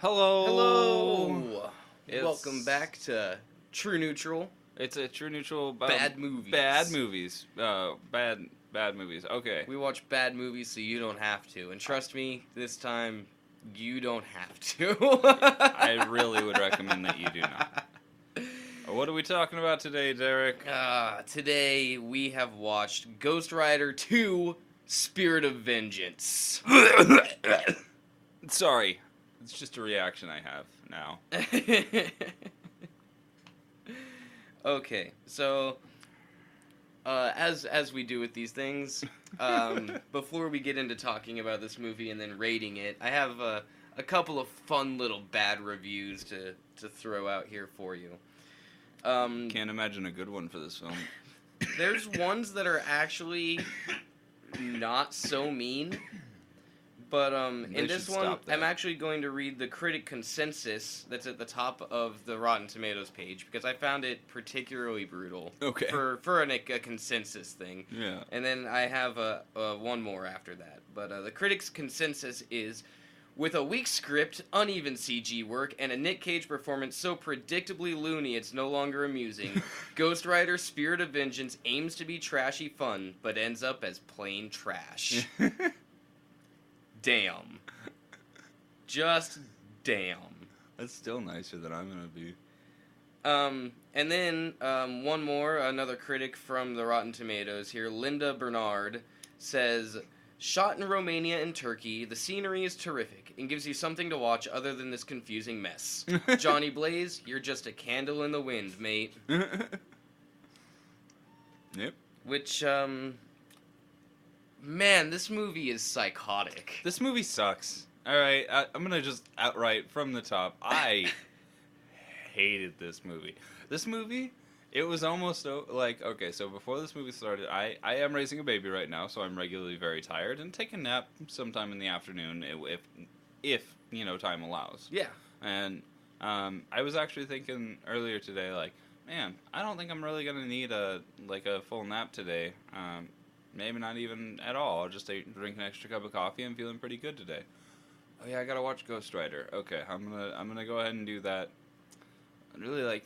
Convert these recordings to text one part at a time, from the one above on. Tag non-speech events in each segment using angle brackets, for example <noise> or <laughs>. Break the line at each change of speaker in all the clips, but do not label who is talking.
Hello.
Hello.
It's-
Welcome back to True Neutral.
It's a true neutral about
Bad movies.
Bad movies. Uh, bad bad movies. Okay.
We watch bad movies so you don't have to. And trust me, this time you don't have to. <laughs>
I really would recommend that you do not. <laughs> What are we talking about today, Derek?
Uh, today we have watched Ghost Rider 2 Spirit of Vengeance. <coughs>
Sorry, it's just a reaction I have now. <laughs>
okay, so uh, as as we do with these things, um, <laughs> before we get into talking about this movie and then rating it, I have a, a couple of fun little bad reviews to to throw out here for you. Um,
Can't imagine a good one for this film.
there's <coughs> ones that are actually not so mean. But um, in this one. I'm actually going to read the critic consensus that's at the top of the Rotten Tomatoes page because I found it particularly brutal
Okay.
for for an, a consensus thing.
Yeah.
And then I have uh, uh, one more after that. But uh, the critics' consensus is with a weak script, uneven CG work, and a Nick Cage performance so predictably loony it's no longer amusing, <laughs> Ghost Rider Spirit of Vengeance aims to be trashy fun, but ends up as plain trash. <laughs> damn. Just damn.
That's still nicer than I'm gonna be.
Um, and then um, one more, another critic from the Rotten Tomatoes here, Linda Barnard, says, "Shot in Romania and Turkey, the scenery is terrific and gives you something to watch other than this confusing mess. <laughs> Johnny Blaze, you're just a candle in the wind, mate." <laughs>
yep.
Which, um, man, this movie is psychotic.
This movie sucks. All right, I, I'm gonna just outright from the top. I <laughs> hated this movie. This movie, it was almost o- like okay. So before this movie started, I I am raising a baby right now, so I'm regularly very tired and take a nap sometime in the afternoon if if you know time allows.
Yeah.
And um, I was actually thinking earlier today, like, man, I don't think I'm really gonna need a like a full nap today. Um, maybe not even at all. I'll just take, drink an extra cup of coffee I'm feeling pretty good today. Oh yeah, I gotta watch Ghost Rider. Okay, I'm gonna I'm gonna go ahead and do that. Really, like,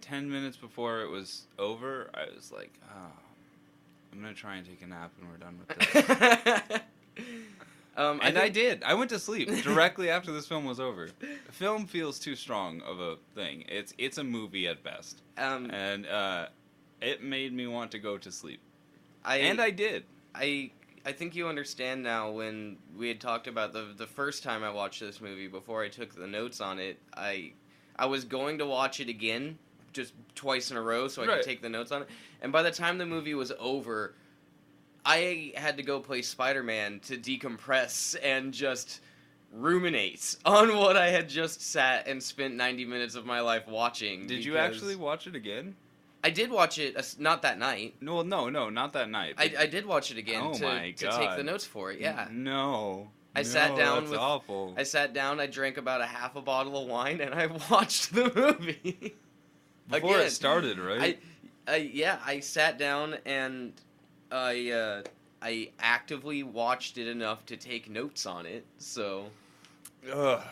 ten minutes before it was over, I was like, oh, I'm gonna try and take a nap when we're done with this. <laughs>
um,
and I,
think-
did. I went to sleep directly after this film was over. Film feels too strong of a thing. It's it's a movie at best,
Um,
and uh, it made me want to go to sleep,
I
and I did.
I I think you understand now when we had talked about the the first time I watched this movie before I took the notes on it. I I was going to watch it again just twice in a row so I
Right.
could take the notes on it. And by the time the movie was over, I had to go play Spider-Man to decompress and just ruminate on what I had just sat and spent 90 minutes of my life watching.
Did you actually watch it again?
I did watch it uh, not that night.
No, no, no, not that night.
I, I did watch it again
Oh
to,
my
to take
God.
the notes for it. Yeah.
No.
I sat
No,
down
That's
with-
awful.
I sat down, I drank about a half a bottle of wine, and I <laughs> watched the movie.
Before
again,
it started, right?
I, I, yeah, I sat down and I, uh, I actively watched it enough to take notes on it. So
Ugh,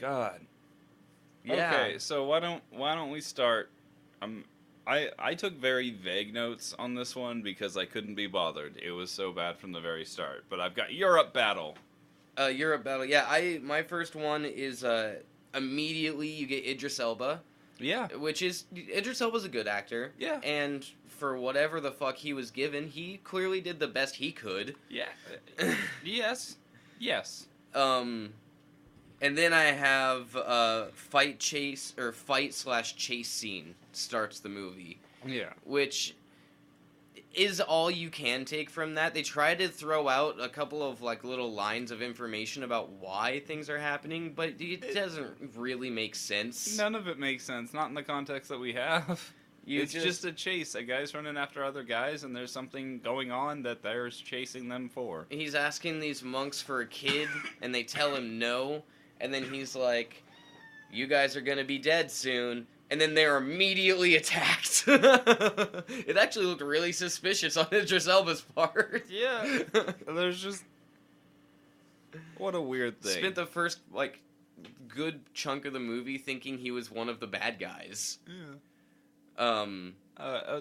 God.
yeah,
Okay, so why don't why don't we start? Um, I I took very vague notes on this one because I couldn't be bothered. It was so bad from the very start. But I've got Europe battle.
uh, Europe battle. Yeah, I my first one is uh, immediately you get Idris Elba,
Yeah,
which is Idris Elba's a good actor.
yeah,
And for whatever the fuck he was given, he clearly did the best he could.
yeah. <laughs> yes, yes.
Um, and then I have uh, fight chase or fight slash chase scene starts the movie,
Yeah.
which is all you can take from that. They try to throw out a couple of like little lines of information about why things are happening, but it doesn't really make sense.
None of it makes sense. Not in the context that we have. <laughs>
You
it's just... a chase. A guy's running after other guys, and there's something going on that they're chasing them for.
he's asking these monks for a kid and they tell him no and then he's like you guys are gonna be dead soon and then they're immediately <laughs> attacked <laughs> it actually looked really suspicious on <laughs> Idris Elba's part
Yeah. There's just what a weird thing.
spent the first like good chunk of the movie thinking he was one of the bad guys.
Yeah.
Um,
Uh, uh,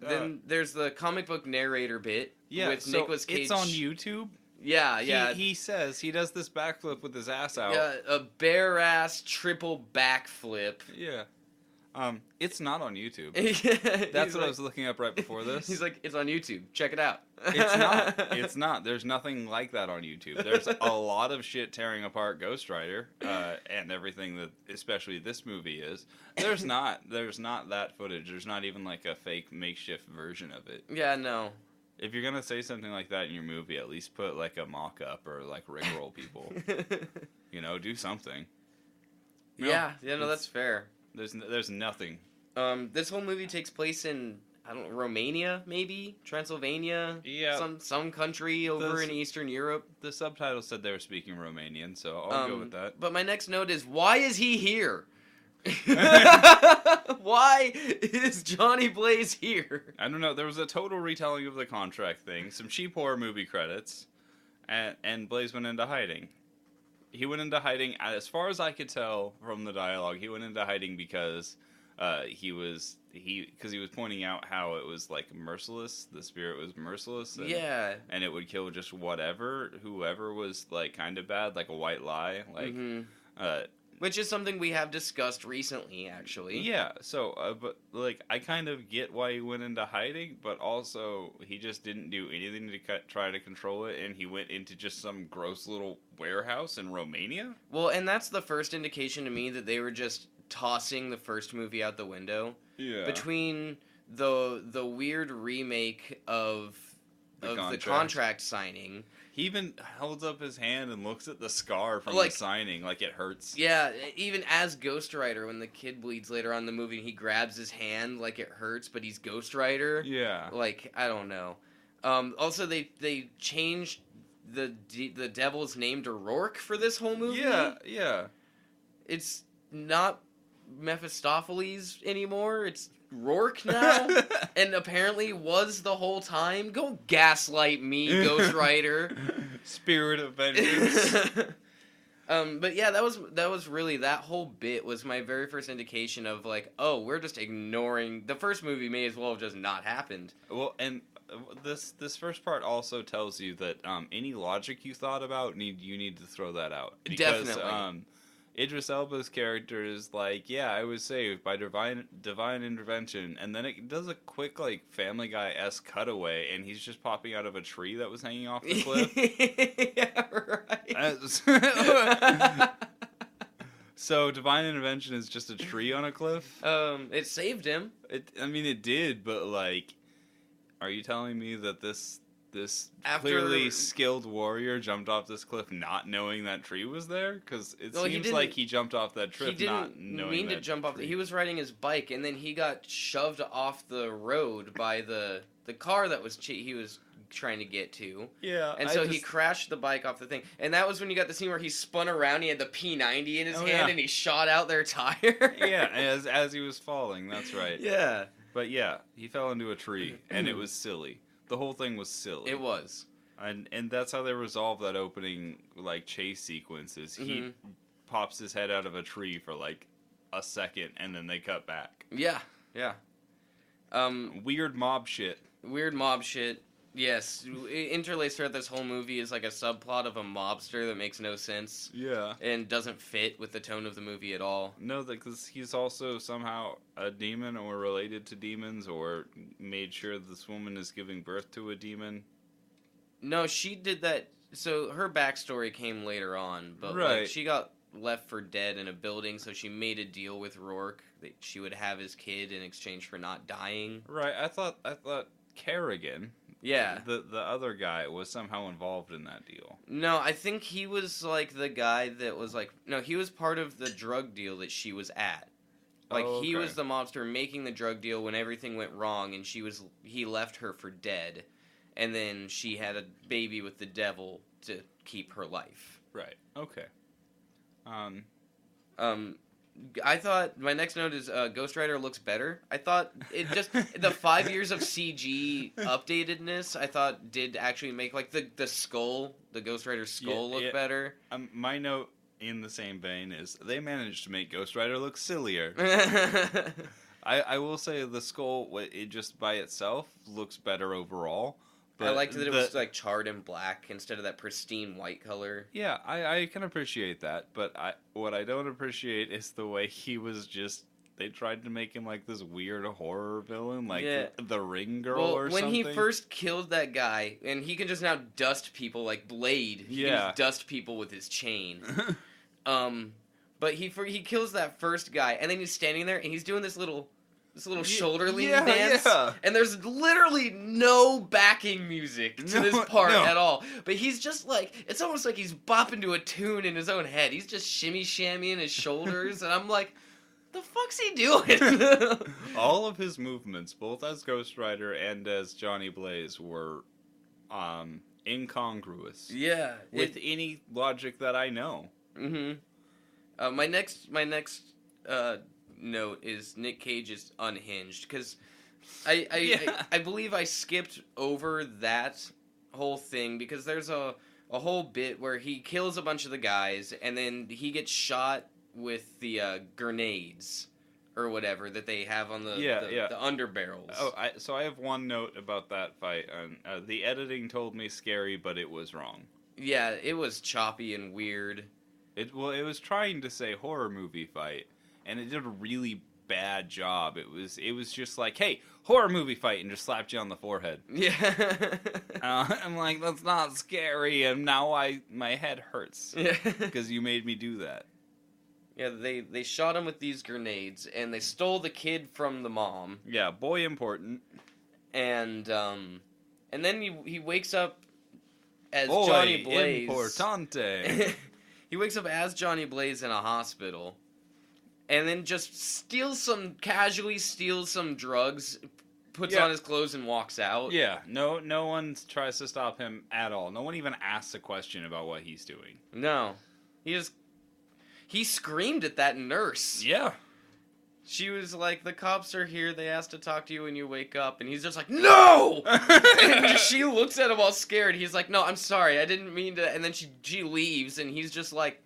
then there's the comic book narrator bit
yeah,
with
so
Nicolas Cage.
it's on YouTube.
Yeah, yeah.
He, he says he does this backflip with his ass out.
yeah, a bare ass triple backflip.
Yeah. Um, it's not on YouTube. <laughs>
That's
what I was looking up right before <laughs> this.
He's like, it's on YouTube. Check it out.
it's not. <laughs> It's not. There's nothing like that on YouTube. There's a lot of shit tearing apart Ghost Rider uh, and everything that, especially this movie is. There's not. There's not that footage. There's not even like a fake makeshift version of it.
yeah, no.
If you're gonna say something like that in your movie, at least put like a mock-up or like rickroll people. <laughs> you know, do something. No,
yeah, yeah, no, that's fair.
There's n- there's nothing.
Um, this whole movie takes place in I don't know, Romania, maybe Transylvania,
Yeah.
some some country over
Those-
in Eastern Europe.
The subtitles said they were speaking Romanian, so I'll go
Um,
with that.
But my next note is why is he here? <laughs> why is Johnny Blaze here?
I don't know. There was a total retelling of the contract thing, some cheap horror movie credits, and and Blaze went into hiding. He went into hiding, as far as I could tell from the dialogue. He went into hiding because uh, he was he because he was pointing out how it was like merciless. The spirit was merciless. And,
Yeah.
and it would kill just whatever, whoever was like kind of bad, like a white lie. Like,
Mhm.
uh,
Which is something we have discussed recently, actually.
Yeah, so uh, but like I kind of get why he went into hiding, but also he just didn't do anything to cut, try to control it, and he went into just some gross little warehouse in Romania.
Well, and that's the first indication to me that they were just tossing the first movie out the window.
Yeah,
between the the weird remake of
The
of the
contract.
contract signing.
he even holds up his hand and looks at the scar from
Like-
the signing, like it hurts.
Yeah, even as Ghost Rider, when the kid bleeds later on in the movie, he grabs his hand like it hurts, but he's Ghost Rider.
yeah,
Like I don't know. Um, also, they they changed the de- the devil's name to Roarke for this whole movie.
yeah, yeah.
it's not Mephistopheles anymore. It's Roarke <laughs> now. and apparently was the whole time. Go gaslight me, <laughs> Ghost Rider.
Spirit of vengeance. <laughs>
um, but yeah, that was that was really that whole bit was my very first indication of like, oh, we're just ignoring the first movie. May as well have just not happened.
Well, and this this first part also tells you that um, any logic you thought about need you need to throw that out. Because,
Definitely.
Um, Idris Elba's character is like, yeah, I was saved by divine divine intervention, and then it does a quick like Family Guy s cutaway, and he's just popping out of a tree that was hanging off the <laughs> cliff.
yeah, right. <laughs>
So divine intervention is just a tree on a cliff.
um, it saved him.
It, I mean, it did, but like, are you telling me that this this
After-
clearly skilled warrior jumped off this cliff not knowing that tree was there? Because it
Well,
seems
didn't-
like he jumped off that
he didn't
not knowing
mean to
that
jump off.
tree.
He was riding his bike, and then he got shoved off the road by the the car that was ch- he was trying to get to,
yeah,
and so he crashed the bike off the thing. And that was when you got the scene where he spun around. He had the P90 in his
Oh,
hand,
yeah.
and he shot out their <laughs> tire.
yeah, as as he was falling. That's right.
yeah,
But yeah, he fell into a tree, and it <clears throat> was silly. The whole thing was silly.
it was.
and and that's how they resolve that opening like chase sequences. He
Mhm.
pops his head out of a tree for like a second, and then they cut back.
Yeah, yeah. Um,
Weird mob shit.
weird mob shit. Yes, interlaced throughout this whole movie is like a subplot of a mobster that makes no sense
Yeah.
and doesn't fit with the tone of the movie at all.
No, because he's also somehow a demon or related to demons or made sure this woman is giving birth to a demon.
No, she did that. So her backstory came later on, but like,
Right.
she got left for dead in a building, so she made a deal with Roarke that she would have his kid in exchange for not dying.
Right. I thought I thought Carrigan,
Yeah.
the the other guy, was somehow involved in that deal.
No, I think he was like the guy that was like no, he was part of the drug deal that she was at. Like
Oh,
he was the mobster making the drug deal when everything went wrong and she was he left her for dead. And then she had a baby with the devil to keep her life.
Right. Okay. Um.
Um, I thought my next note is uh, Ghost Rider looks better. I thought it just <laughs> the five years of CG updatedness. I thought did actually make like the the skull, the Ghost Rider skull
Yeah,
look
yeah.
better.
Um, my note in the same vein is they managed to make Ghost Rider look sillier. <laughs> I, I will say the skull, it just by itself looks better overall.
I liked that it
the-
was like charred in black instead of that pristine white color.
Yeah, I, I can appreciate that, but I what I don't appreciate is the way he was just. They tried to make him like this weird horror villain, like
Yeah.
the, the Ring Girl
Well,
or
when
something.
When he first killed that guy, and he can just now dust people like Blade. He can
Yeah.
just dust people with his chain. <laughs> Um, but he he kills that first guy, and then he's standing there and he's doing this little this little shoulder lean
yeah,
dance,
yeah.
and there's literally no backing music to
No,
this part
no.
at all. But he's just like it's almost like he's bopping to a tune in his own head. He's just shimmy shammying his shoulders, and I'm like, the fuck's he doing? <laughs>
All of his movements, both as Ghost Rider and as Johnny Blaze, were um, incongruous
yeah,
with any logic that I know.
Mm hmm Uh, my next, my next uh, note is Nick Cage is unhinged because I, I,
Yeah.
I, I believe I skipped over that whole thing because there's a a whole bit where he kills a bunch of the guys and then he gets shot with the uh, grenades or whatever that they have on the
Yeah,
the,
yeah.
the underbarrels.
Oh, I, so I have one note about that fight. And, uh, the editing told me scary, but it was wrong.
yeah, it was choppy and weird.
It well, it was trying to say horror movie fight, and it did a really bad job. It was it was just like, hey, horror movie fight, and just slapped you on the forehead. <laughs>
Yeah.
Uh, I'm like, that's not scary, and now I my head hurts <laughs>
yeah.
because you made me do that.
Yeah, they they shot him with these grenades, and they stole the kid from the mom,
Yeah, boy, important.
and um, and then he he wakes up as
Boy,
Johnny Blaze.
importante. <laughs>
he wakes up as Johnny Blaze in a hospital, and then just steals some casually steals some drugs, puts
Yeah.
on his clothes and walks out.
yeah, no, no one tries to stop him at all. No one even asks a question about what he's doing.
No, he just he screamed at that nurse.
Yeah,
She was like, "The cops are here. They asked to talk to you when you wake up," and he's just like, "No!" <laughs> and she looks at him all scared. He's like, "No, I'm sorry. I didn't mean to." And then she she leaves, and he's just like,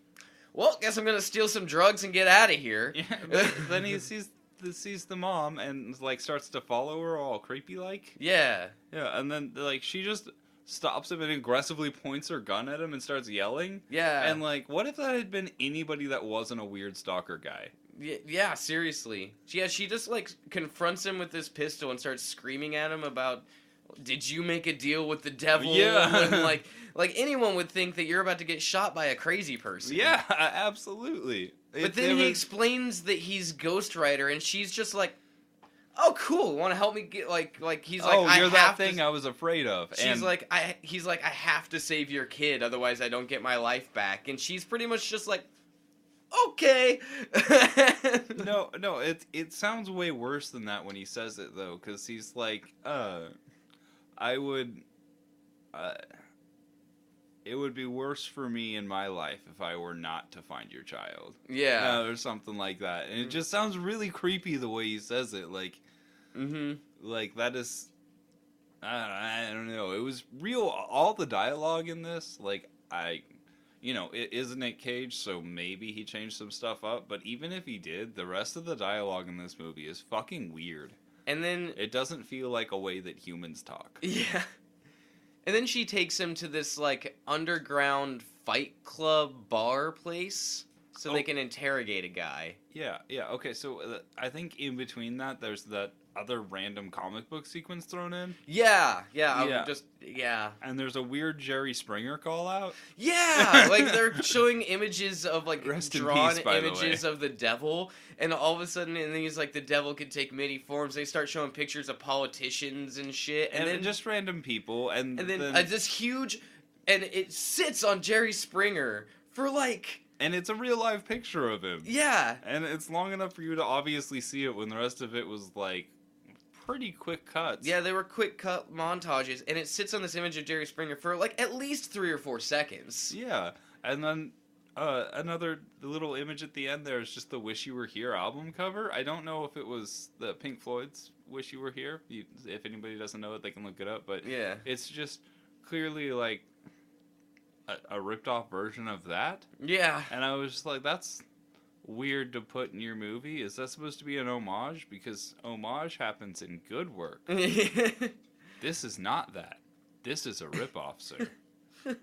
"Well, guess I'm gonna steal some drugs and get out of here."
Yeah, <laughs> then he sees the, sees the mom and like starts to follow her all creepy like.
yeah,
Yeah, and then like she just stops him and aggressively points her gun at him and starts yelling.
yeah,
And like, what if that had been anybody that wasn't a weird stalker guy?
Y- yeah. Seriously, yeah. She just like confronts him with this pistol and starts screaming at him about. Did you make a deal with the devil?
Yeah. <laughs>
and like, like anyone would think that you're about to get shot by a crazy person.
Yeah, absolutely.
But
It-
then
it
he
was-
explains that he's Ghost Rider, and she's just like, "Oh, cool. Want to help me get like like he's like
oh,
I
you're that
to-
thing I was afraid of.
She's
and
like I he's like I have to save your kid, otherwise I don't get my life back. And she's pretty much just like, okay. <laughs>
no, no, it it sounds way worse than that when he says it though, because he's like, uh, I would, uh, it would be worse for me in my life if I were not to find your child,
yeah.
uh, or something like that. And it just sounds really creepy the way he says it, like,
mm-hmm.
like that is, I don't, I don't know. It was real. All the dialogue in this, like, I. You know, it is Nick Cage, so maybe he changed some stuff up. But even if he did, the rest of the dialogue in this movie is fucking weird.
And then
It doesn't feel like a way that humans talk. <laughs>
yeah. And then she takes him to this like underground fight club bar place so
Oh.
they can interrogate a guy.
Yeah, yeah. Okay, so uh, I think in between that, there's that other random comic book sequence thrown in,
Yeah, yeah,
Yeah.
just yeah.
and there's a weird Jerry Springer call out.
Yeah, <laughs> like they're showing images of like
Rest in
drawn
peace, by the
images of the devil, and all of a sudden, and then he's like, the devil can take many forms. They start showing pictures of politicians and shit, and,
And,
then
just random people, and,
and then,
then
uh, this huge, and it sits on Jerry Springer for like
and it's a real live picture of him.
yeah,
And it's long enough for you to obviously see it when the rest of it was like pretty quick cuts.
yeah. They were quick cut montages, and it sits on this image of Jerry Springer for like at least three or four seconds.
Yeah. And then uh, another little image at the end there is just the Wish You Were Here album cover. I don't know if it was the Pink Floyd's Wish You Were Here. You, if anybody doesn't know it, they can look it up. But
Yeah,
it's just clearly like a, a ripped off version of that,
Yeah.
and I was just like, that's weird to put in your movie. Is that supposed to be an homage? Because homage happens in good work. <laughs> This is not that. This is a ripoff, sir. <laughs>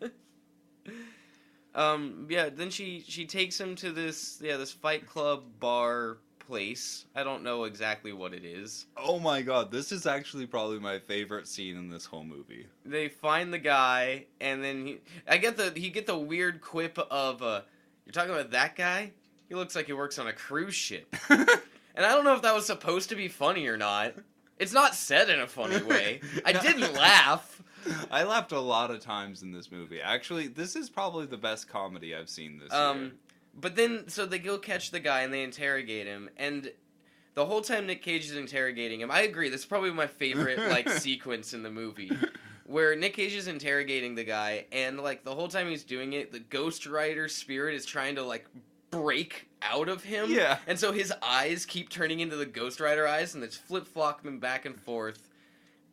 um. Yeah. Then she she takes him to this yeah this Fight Club bar place. I don't know exactly what it is.
Oh my god, this is actually probably my favorite scene in this whole movie.
They find the guy, and then he I get the he get the weird quip of uh, you're talking about that guy. He looks like he works on a cruise ship, <laughs> and I don't know if that was supposed to be funny or not. It's not said in a funny way. I didn't laugh.
I laughed a lot of times in this movie. Actually, this is probably the best comedy I've seen this
Um,
year.
but then so they go catch the guy and they interrogate him, and the whole time Nick Cage is interrogating him, I agree. This is probably my favorite like <laughs> sequence in the movie, where Nick Cage is interrogating the guy, and like the whole time he's doing it, the Ghost Rider spirit is trying to like break out of him.
Yeah.
And so his eyes keep turning into the Ghost Rider eyes, and it's flip flopping back and forth.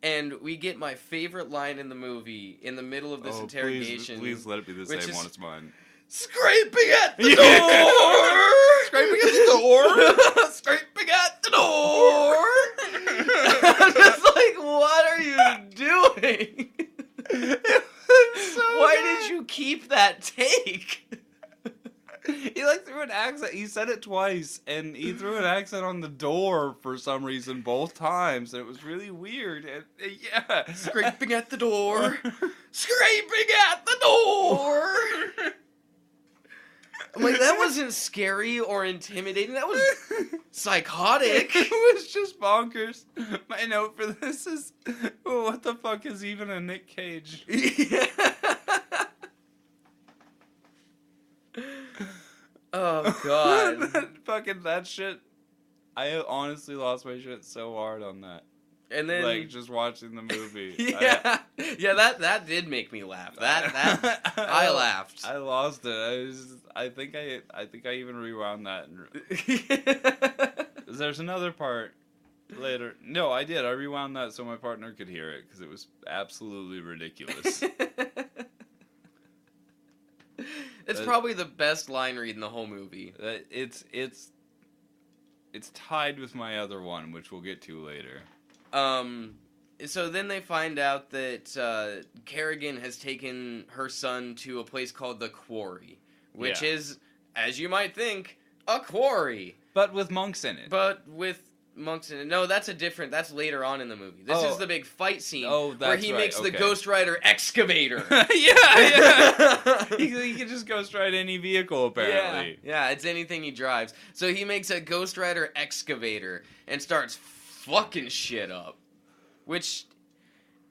And we get my favorite line in the movie in the middle of this
Oh,
interrogation.
Please, please let it be the same one as mine.
Scraping at the
Yeah.
door! <laughs>
Scraping at the door? <laughs>
Scraping at the door! I'm <laughs> just like, what are you doing? Why did you keep that take?
He like threw an accent. He said it twice, and he threw an accent on the door for some reason both times, and it was really weird. And, uh, yeah,
Scraping at the door. <laughs> Scraping at the door! <laughs> Like, that wasn't scary or intimidating. That was <laughs> psychotic.
it was just bonkers. My note for this is, what the fuck is even a Nick Cage?
Oh <laughs> god.
That fucking that shit. I honestly lost my shit so hard on that.
And then
like just watching the movie. <laughs>
yeah, yeah, that that did make me laugh. That that <laughs> I laughed.
I lost it. I was. I think I. I think I even rewound that. And, there's another part later. No, I did. I rewound that so my partner could hear it because it was absolutely ridiculous.
It's
Uh,
probably the best line read in the whole movie.
Uh, it's it's it's tied with my other one, which we'll get to later.
Um, so then they find out that uh, Carrigan has taken her son to a place called the Quarry, which
Yeah.
is, as you might think, a quarry,
But with monks in it.
but with monks in it. No, that's a different. That's later on in the movie. This
Oh.
is the big fight scene
Oh,
where he
right,
makes the. Ghost Rider excavator. <laughs>
yeah, yeah. <laughs> he, he can just go straight any vehicle apparently.
Yeah, yeah, it's anything he drives. So he makes a Ghost Rider excavator and starts fucking shit up, which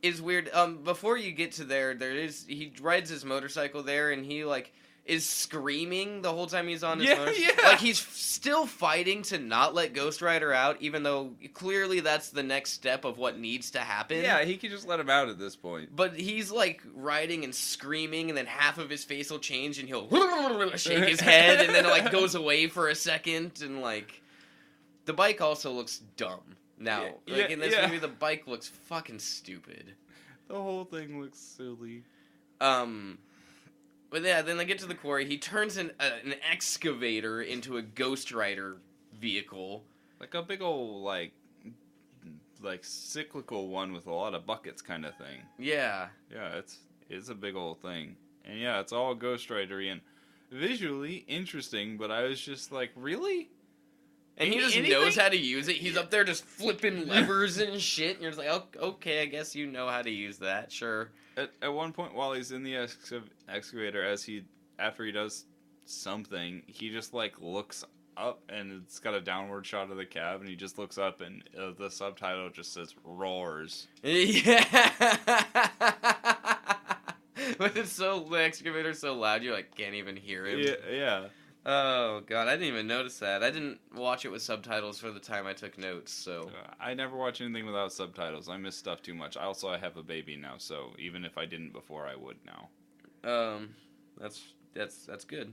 is weird. Um, before you get to there, there is he rides his motorcycle there and he like is screaming the whole time he's on his
Yeah,
motorcycle.
yeah.
Like he's still fighting to not let Ghost Rider out, even though clearly that's the next step of what needs to happen.
Yeah, he could just let him out at this point.
But he's like riding and screaming, and then half of his face will change, and he'll <laughs> shake his head, and then it like goes away for a second, and like the bike also looks dumb now.
Yeah,
like in this movie, the bike looks fucking stupid.
The whole thing looks silly.
Um, but yeah, then they get to the quarry. He turns an uh, an excavator into a Ghost Rider vehicle.
Like a big old like like cyclical one with a lot of buckets kind of thing.
Yeah,
Yeah, it's it's a big old thing. And yeah, it's all Ghost Ridery and visually interesting, but I was just like, really?
and he just
anything-
knows how to use it. He's up there just flipping levers and shit, and you're just like, "Oh, okay, I guess you know how to use that. Sure.
At, at one point while he's in the excav- excavator as he after he does something, he just like looks up and it's got a downward shot of the cab and he just looks up and uh, the subtitle just says roars. <laughs>
Yeah. <laughs> but it's so the excavator's so loud you like can't even hear him.
Yeah, yeah.
Oh god, I didn't even notice that. I didn't watch it with subtitles for the time I took notes, so
Uh, I never watch anything without subtitles. I miss stuff too much. Also, I have a baby now, so even if I didn't before, I would now.
um that's that's that's good.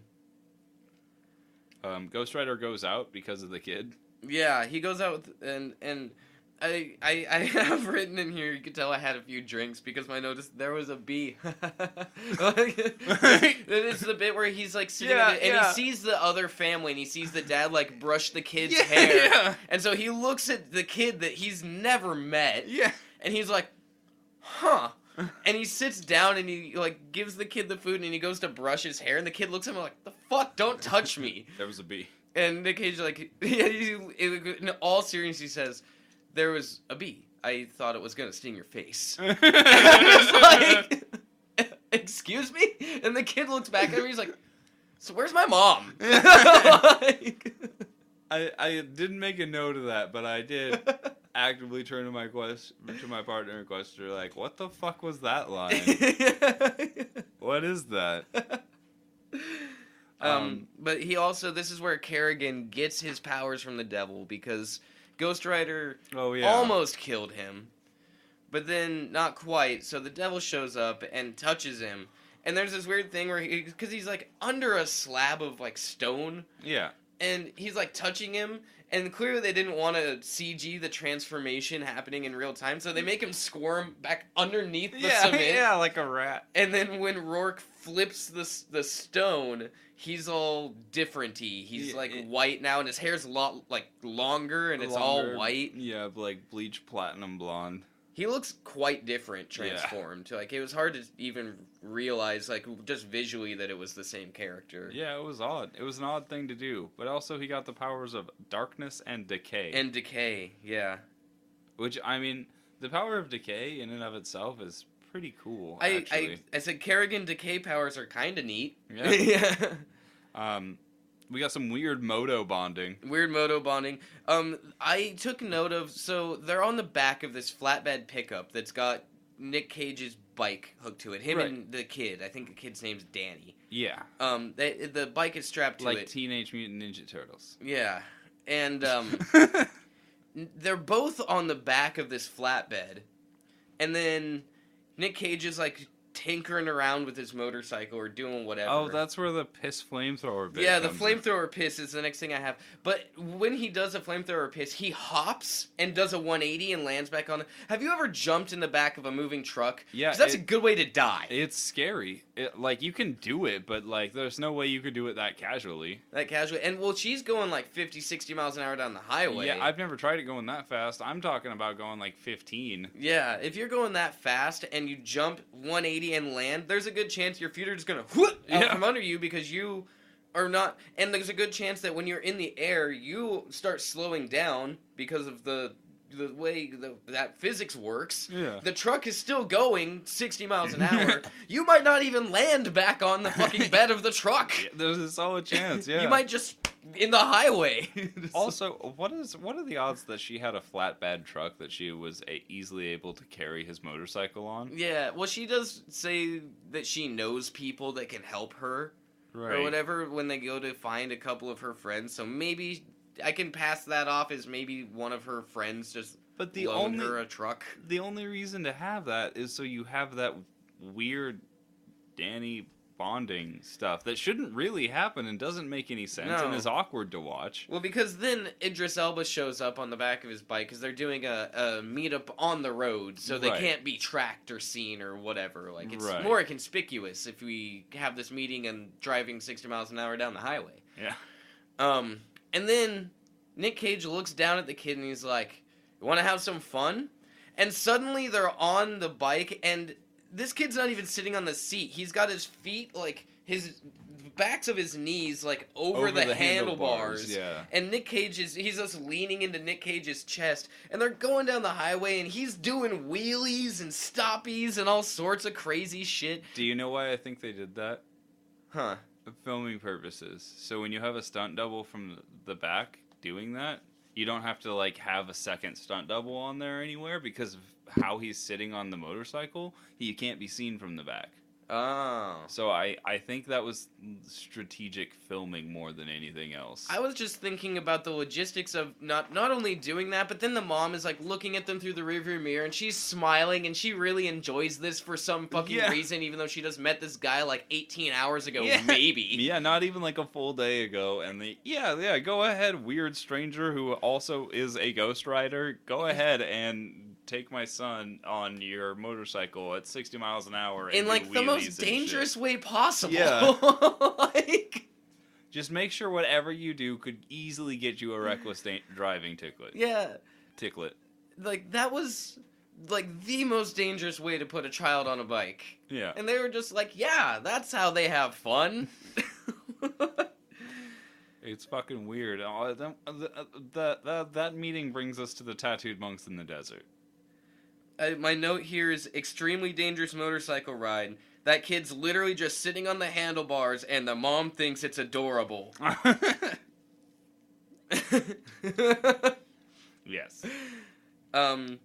Um, Ghost Rider goes out because of the kid.
Yeah, he goes out with, and and I, I I <laughs> have written in here. You can tell I had a few drinks because my notice there was a bee. <laughs> like, it's the bit where he's like sitting
Yeah,
at it, and
yeah.
he sees the other family and he sees the dad like brush the kid's
Yeah, <laughs>
hair,
yeah.
and so he looks at the kid that he's never met,
Yeah.
and he's like, "Huh." And he sits down and he like gives the kid the food and he goes to brush his hair and the kid looks at him like, "The fuck! Don't touch me!"
There was a bee.
And Nick Cage like, yeah, he, in all seriousness, he says, "There was a bee. I thought it was gonna sting your face." it's <laughs> like, <laughs> "Excuse me?" And the kid looks back at me. He's like, "So where's my mom?" Like- <laughs>
I, I didn't make a note of that, but I did actively turn to my quest to my partner and question like, what the fuck was that line? what is that?
um,
Um,
but he also this is where Carrigan gets his powers from the devil because Ghost Rider
Oh yeah.
almost killed him, but then not quite. So the devil shows up and touches him, and there's this weird thing where he because he's like under a slab of like stone,
Yeah.
and he's like touching him. And clearly, they didn't want to CG the transformation happening in real time, so they make him squirm back underneath the
yeah, <laughs>
cement.
yeah, like a rat.
And then when Roarke flips the the stone, he's all differenty. He's
Yeah,
like
it-
white now, and his hair's a lot like longer, and it's
Longer,
all white.
Yeah, like bleach platinum blonde.
He looks quite different
Yeah.
transformed. Like it was hard to even realize, like just visually, that it was the same character.
Yeah, it was odd. It was an odd thing to do, but also he got the powers of darkness and decay.
And decay, yeah.
which I mean, the power of decay in and of itself is pretty cool.
I, I. I said Carrigan decay powers are kind of neat.
Yeah. <laughs>
yeah.
um, we got some weird moto bonding.
Weird moto bonding. Um, I took note of so they're on the back of this flatbed pickup that's got Nick Cage's bike hooked to it. Him
Right.
and the kid. I think the kid's name's Danny.
Yeah,
Um, they, the bike is strapped to
like
it.
Teenage Mutant Ninja Turtles.
yeah, and um, <laughs> they're both on the back of this flatbed, and then Nick Cage is like tinkering around with his motorcycle or doing whatever.
oh, that's where the piss flamethrower bit.
Yeah, the
comes in.
flamethrower piss is the next thing I have. But when he does a flamethrower piss, he hops and does a 180 and lands back on. Have you ever jumped in the back of a moving truck?
Yeah,
that's
it-
a good way to die.
It's scary. It, like you can do it, but like there's no way you could do it that casually.
that casually. And well, she's going like 50, 60 miles an hour down the highway.
Yeah, I've never tried it going that fast. I'm talking about going like 15.
Yeah, if you're going that fast and you jump 180 and land, there's a good chance your feet are just gonna whoop out
Yeah.
from under you because you are not. And there's a good chance that when you're in the air, you start slowing down because of the the way the, that physics works.
Yeah.
The truck is still going 60 miles an <laughs> hour. you might not even land back on the fucking bed of the truck.
There's a solid chance. Yeah.
You might just in the highway. <laughs>
Also, what is what are the odds that she had a flatbed truck that she was a, easily able to carry his motorcycle on?
Yeah, well, she does say that she knows people that can help her
Right.
or whatever when they go to find a couple of her friends. So maybe I can pass that off as maybe one of her friends just
But the
loaned
only
her a truck.
the only reason to have that is so you have that weird Danny bonding stuff that shouldn't really happen and doesn't make any sense and is awkward to watch.
Well, because then Idris Elba shows up on the back of his bike because they're doing a, a meetup on the road, so they
Right.
can't be tracked or seen or whatever. Like it's
Right.
more conspicuous if we have this meeting and driving sixty miles an hour down the highway.
Yeah.
Um, and then Nick Cage looks down at the kid and he's like, "You want to have some fun?" And suddenly they're on the bike, and this kid's not even sitting on the seat. He's got his feet like his backs of his knees like over, the, handlebars.
Yeah.
And Nick Cage is he's just leaning into Nick Cage's chest, and they're going down the highway, and he's doing wheelies and stoppies and all sorts of crazy shit.
Do you know why I think they did that?
Huh?
Filming purposes. So when you have a stunt double from the back doing that, you don't have to like have a second stunt double on there anywhere because of how he's sitting on the motorcycle. He can't be seen from the back.
Oh.
So I I think that was strategic filming more than anything else.
I was just thinking about the logistics of not not only doing that, but then the mom is like looking at them through the rearview mirror, and she's smiling, and she really enjoys this for some fucking
Yeah.
reason, even though she just met this guy like 18 hours ago,
Yeah.
maybe. <laughs>
yeah, not even like a full day ago, and the yeah yeah go ahead, weird stranger who also is a ghost rider. Go <laughs> ahead and take my son on your motorcycle at 60 miles an hour and
In like the most dangerous
shit.
way possible.
Yeah. <laughs>
like,
Just make sure whatever you do could easily get you a reckless da- driving ticklet.
yeah,
Ticklet.
like that was like the most dangerous way to put a child on a bike.
Yeah.
And they were just like, yeah, that's how they have fun. <laughs>
It's fucking weird. Oh, that, that, that, that meeting brings us to the tattooed monks in the desert.
Uh, my note here is extremely dangerous motorcycle ride. That kid's literally just sitting on the handlebars, and the mom thinks it's adorable. <laughs>
yes.
um,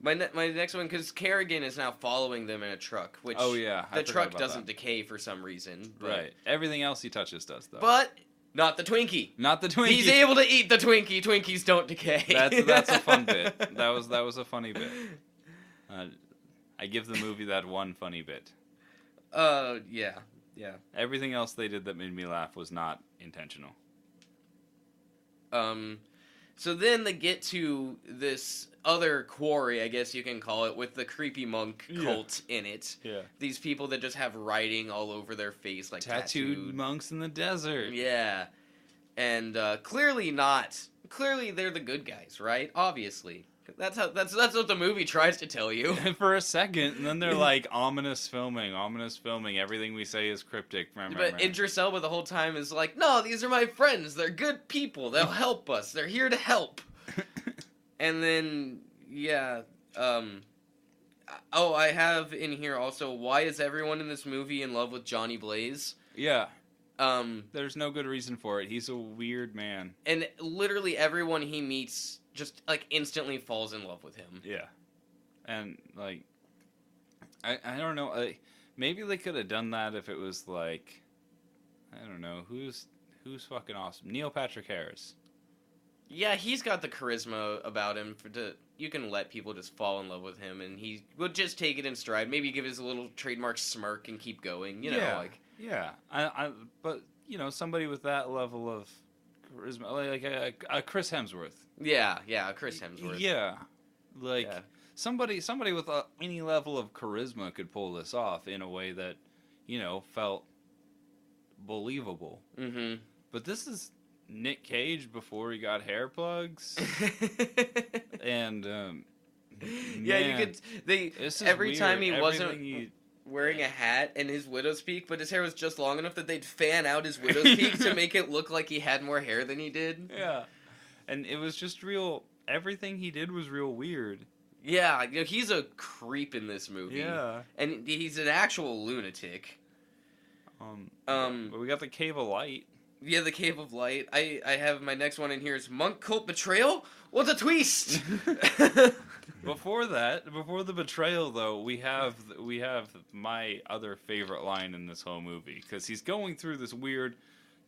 my ne- my next one because Carrigan is now following them in a truck, which
Oh yeah. I
the truck doesn't
that.
decay for some reason. But,
Right. Everything else he touches does though.
but not the Twinkie.
not the Twinkie.
He's able to eat the Twinkie. Twinkies don't decay.
That's that's a fun bit. <laughs> That was that was a funny bit. Uh, I give the movie that one funny bit.
Uh, yeah, yeah.
Everything else they did that made me laugh was not intentional.
Um, so then they get to this other quarry, I guess you can call it, with the creepy monk
Yeah.
cult in it.
Yeah.
These people that just have writing all over their face, like
Tattooed,
tattooed.
monks in the desert.
Yeah, and uh, clearly not. Clearly, they're the good guys, right? Obviously, that's how. That's that's what the movie tries to tell you. <laughs>
for a second, and then they're <laughs> like ominous filming, ominous filming. Everything we say is cryptic. Meh,
But
meh.
Idris Elba the whole time is like, no, these are my friends. They're good people. They'll <laughs> help us. They're here to help. And then, yeah, um, oh, I have in here also, why is everyone in this movie in love with Johnny Blaze?
yeah,
Um,
there's no good reason for it. He's a weird man.
and literally everyone he meets just like instantly falls in love with him.
Yeah, and like, I I don't know. I, maybe they could have done that if it was like, I don't know who's who's fucking awesome. Neil Patrick Harris.
Yeah, he's got the charisma about him for to you can let people just fall in love with him and he will just take it in stride. Maybe give his little trademark smirk and keep going. You know,
Yeah.
like
Yeah, I, I but you know somebody with that level of charisma, like a, a Chris Hemsworth.
yeah, yeah, Chris Hemsworth.
Yeah, like
Yeah.
somebody somebody with a, any level of charisma could pull this off in a way that you know felt believable.
Mm-hmm.
But this is Nick Cage before he got hair plugs, <laughs> and um,
yeah, you could. They every
weird.
time he
Everything
wasn't
he-
wearing a hat and his widow's peak, but his hair was just long enough that they'd fan out his <laughs> widow's peak to make it look like he had more hair than he did.
yeah, and it was just real. Everything he did was real weird.
Yeah, you know, he's a creep in this movie.
Yeah.
and he's an actual lunatic.
Um,
Um,
but we got the Cave of Light.
Yeah, the Cave of Light. I I have my next one in here is Monk Cult Betrayal. What a twist! <laughs> <laughs>
Before that, before the betrayal, though, we have we have my other favorite line in this whole movie because he's going through this weird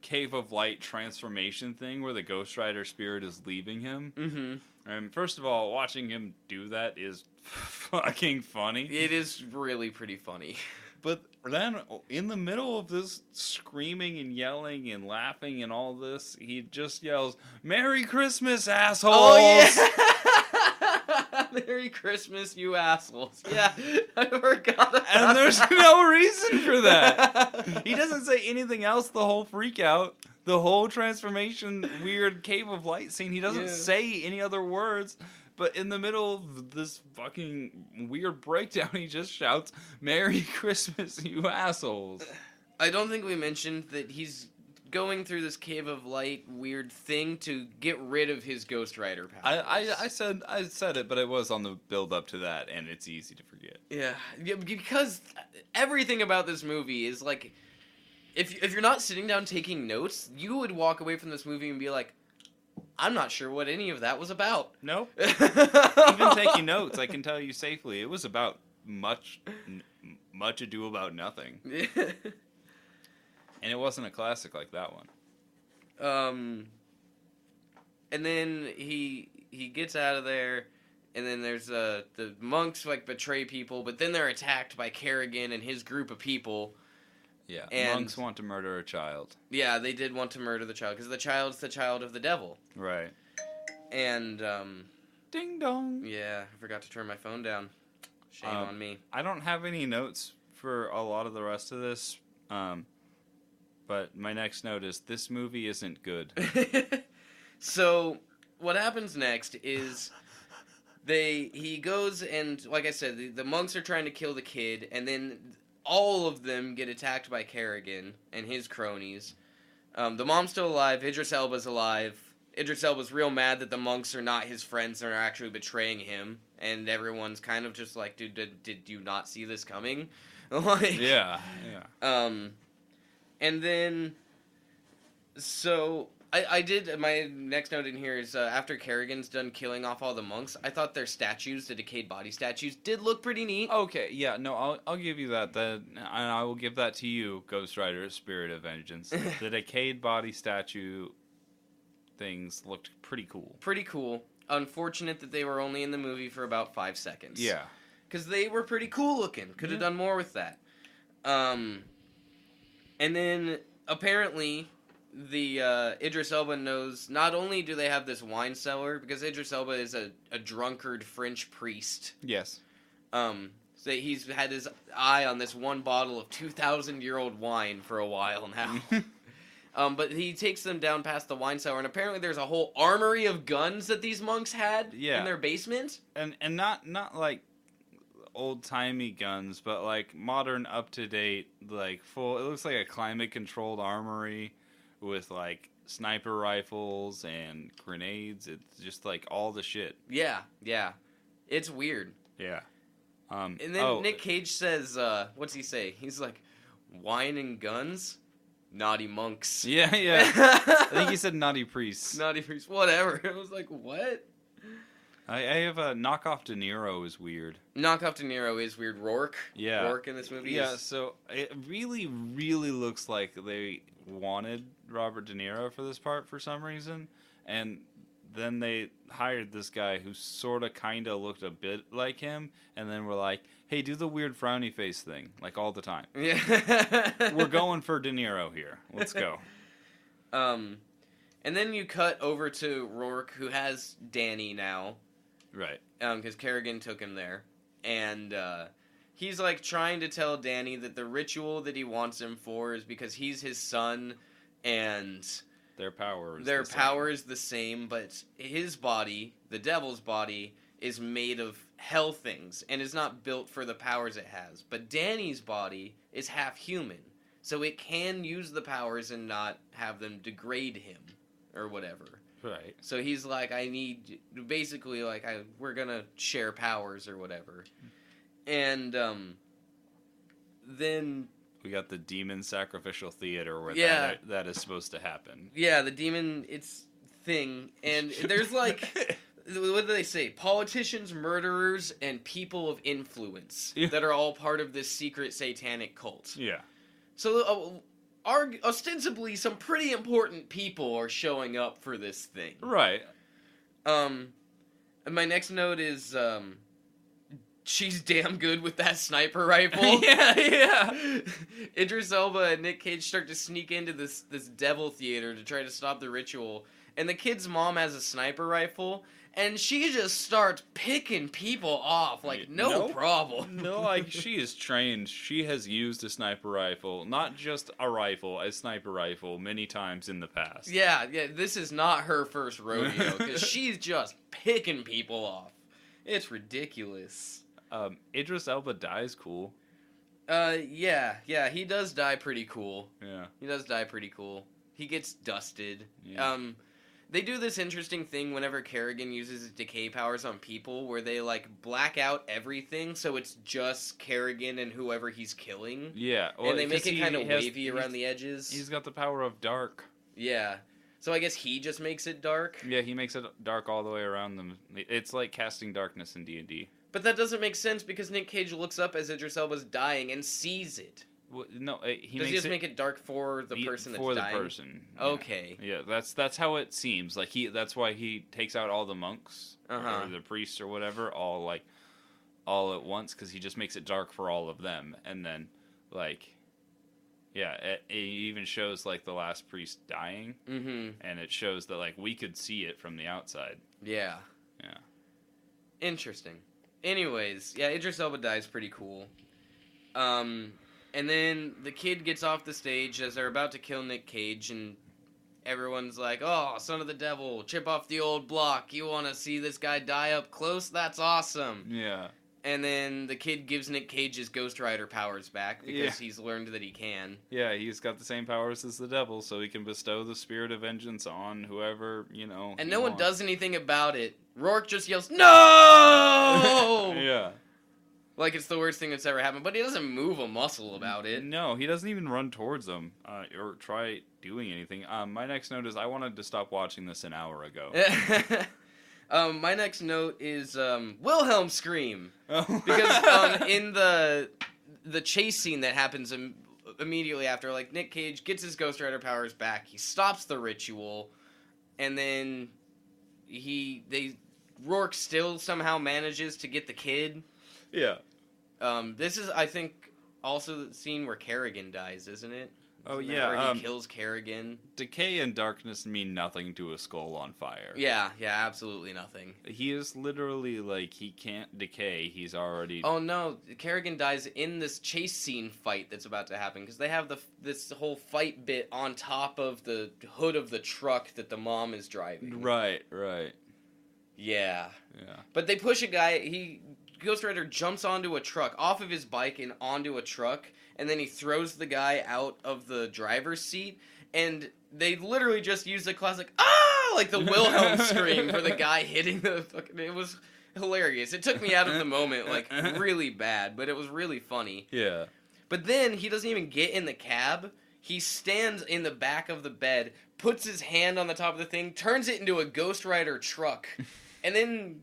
cave of light transformation thing where the Ghost Rider spirit is leaving him.
mm-hmm.
And first of all, watching him do that is <laughs> fucking funny.
It is really pretty funny. <laughs>
But then, in the middle of this screaming and yelling and laughing and all this, he just yells, "Merry Christmas, assholes!"
Oh yeah! <laughs> <laughs> Merry Christmas, you assholes. Yeah, I forgot about
And there's
that.
no reason for that. <laughs> he doesn't say anything else the whole freak out the whole transformation weird cave of light scene he doesn't
Yeah.
say any other words but in the middle of this fucking weird breakdown he just shouts merry christmas you assholes
I don't think we mentioned that he's going through this cave of light weird thing to get rid of his Ghost Rider powers.
I, I, I said I said it, but it was on the build up to that, and it's easy to forget.
Yeah, yeah, because everything about this movie is like, if if you're not sitting down taking notes, you would walk away from this movie and be like, I'm not sure what any of that was about.
Nope. <laughs> Even taking notes, I can tell you safely, it was about much, n- Much Ado About Nothing, <laughs> and it wasn't a classic like that one.
um, and then he he gets out of there, and then there's uh the monks like betray people, but then they're attacked by Carrigan and his group of people.
Yeah,
And-
monks want to murder a child.
Yeah, they did want to murder the child because the child's the child of the devil,
Right.
and um,
Ding dong.
yeah, I forgot to turn my phone down. Shame
Um,
on me.
I don't have any notes for a lot of the rest of this, um, but my next note is this movie isn't good. <laughs>
so what happens next is they he goes and like I said, the, the monks are trying to kill the kid, and then all of them get attacked by Carrigan and his cronies. Um, the mom's still alive. Idris Elba's alive. Idris Elba's real mad that the monks are not his friends and are actually betraying him, and everyone's kind of just like, dude, did, did you not see this coming? <laughs> like,
yeah, yeah.
um, and then, so I, I did my next note in here is uh, after Carrigan's done killing off all the monks, I thought their statues, the decayed body statues, did look pretty neat.
Okay, yeah, no, I'll I'll give you that. That and I will give that to you, Ghost Rider: Spirit of Vengeance. <laughs> the decayed body statue things looked pretty cool.
Pretty cool. Unfortunate that they were only in the movie for about five seconds.
Yeah,
because they were pretty cool looking. Could have
Yeah.
done more with that. Um, and then apparently the uh, Idris Elba knows. Not only do they have this wine cellar because Idris Elba is a, a drunkard French priest.
yes,
Um, so he's had his eye on this one bottle of two thousand year old wine for a while now. <laughs> Um, but he takes them down past the wine cellar, and apparently there's a whole armory of guns that these monks had
Yeah.
in their basement.
and and not not like old timey guns, but like modern, up to date, like full. It looks like a climate controlled armory with like sniper rifles and grenades. It's just like all the shit.
Yeah, yeah, it's weird.
Yeah. Um,
And then
oh,
Nick Cage says, uh, "What's he say?" He's like, "Wine and guns, naughty monks." <laughs>
Yeah, yeah. I think he said <laughs> naughty priests.
naughty priests. Whatever. <laughs> I was like, "What?"
I, I have a knockoff De Niro is weird.
Knockoff De Niro is weird. Roarke.
Yeah.
Roarke in this movie.
Yeah,
is-
so it really, really looks like they wanted Robert De Niro for this part for some reason, and then they hired this guy who sort of, kind of looked a bit like him, and then we're like, "Hey, do the weird frowny face thing, like all the time."
Yeah. <laughs>
We're going for De Niro here. Let's go. <laughs>
Um, and then you cut over to Roarke, who has Danny now,
Right.
um, because Carrigan took him there, and uh, he's like trying to tell Danny that the ritual that he wants him for is because he's his son, and
Their power. Is
their
the same.
power is the same, but his body, the devil's body, is made of hell things and is not built for the powers it has. But Danny's body is half human, so it can use the powers and not have them degrade him or whatever.
Right.
So he's like, I need basically like I we're gonna share powers or whatever, and um, then
We got the demon sacrificial theater where
Yeah.
that, that is supposed to happen.
yeah, the demon it's thing, and <laughs> there's like. what do they say? Politicians, murderers, and people of influence
Yeah.
that are all part of this secret satanic cult.
yeah.
So, are ostensibly some pretty important people are showing up for this thing.
Right.
Um, and my next note is um, she's damn good with that sniper rifle. <laughs>
yeah, yeah. <laughs>
Idris Elba and Nick Cage start to sneak into this this devil theater to try to stop the ritual, and the kid's mom has a sniper rifle, and she just starts picking people off like no
No-
problem. <laughs>
No, like she is trained. She has used a sniper rifle, not just a rifle, a sniper rifle, many times in the past.
Yeah, yeah, this is not her first rodeo <laughs> because she's just picking people off. It's ridiculous.
Um, Idris Elba dies cool.
Uh, yeah, yeah, he does die pretty cool.
Yeah.
He does die pretty cool. He gets dusted.
Yeah.
Um, they do this interesting thing whenever Carrigan uses his decay powers on people, where they like black out everything, so it's just Carrigan and whoever he's killing,
Yeah. well,
and they make it kind of wavy around the edges.
He's got the power of dark.
Yeah. So I guess he just makes it dark.
Yeah, he makes it dark all the way around them. It's like casting darkness in D and D.
But that doesn't make sense because Nick Cage looks up as Idris Elba's dying and sees it.
Well, no, uh, he
Does
makes
he just
it
make it dark for the person that's
for
dying?
the person. Yeah.
Okay.
Yeah, that's that's how it seems. Like he, that's why he takes out all the monks
Uh-huh.
or the priests or whatever, all like all at once, because he just makes it dark for all of them, and then like, yeah, it, it even shows like the last priest dying,
Mm-hmm.
and it shows that like we could see it from the outside.
Yeah.
Yeah.
Interesting. Anyways, yeah, Idris Elba dies pretty cool. Um, and then the kid gets off the stage as they're about to kill Nick Cage, and everyone's like, "Oh, son of the devil, chip off the old block. You want to see this guy die up close? That's awesome."
Yeah.
And then the kid gives Nick Cage his Ghost Rider powers back because
Yeah.
he's learned that he can.
Yeah, he's got the same powers as the devil, so he can bestow the spirit of vengeance on whoever you know.
And no one does anything about it. Roarke just yells, "No!" <laughs>
yeah.
Like it's the worst thing that's ever happened, but he doesn't move a muscle about it.
No, he doesn't even run towards them uh, or try doing anything. Um, my next note is I wanted to stop watching this an hour ago. <laughs>
um, my next note is um, Wilhelm scream
Oh. <laughs>
because um, in the the chase scene that happens Im- immediately after, like Nick Cage gets his Ghost Rider powers back, he stops the ritual, and then he they Roarke still somehow manages to get the kid.
yeah.
Um, this is, I think, also the scene where Carrigan dies, isn't it?
Oh
Isn't that
yeah.
where he
Um,
kills Carrigan.
decay and darkness mean nothing to a skull on fire.
Yeah, yeah, absolutely nothing.
He is literally like he can't decay. He's already.
Oh no, Carrigan dies in this chase scene fight that's about to happen because they have the this whole fight bit on top of the hood of the truck that the mom is driving.
Right. Right.
Yeah,
Yeah.
but they push a guy. He Ghost Rider jumps onto a truck, off of his bike and onto a truck, and then he throws the guy out of the driver's seat. And they literally just use the classic ah, like the Wilhelm <laughs> scream for the guy hitting the fucking. It was hilarious. It took me out of the moment like really bad, but it was really funny.
Yeah.
But then he doesn't even get in the cab. He stands in the back of the bed, puts his hand on the top of the thing, turns it into a Ghost Rider truck, and then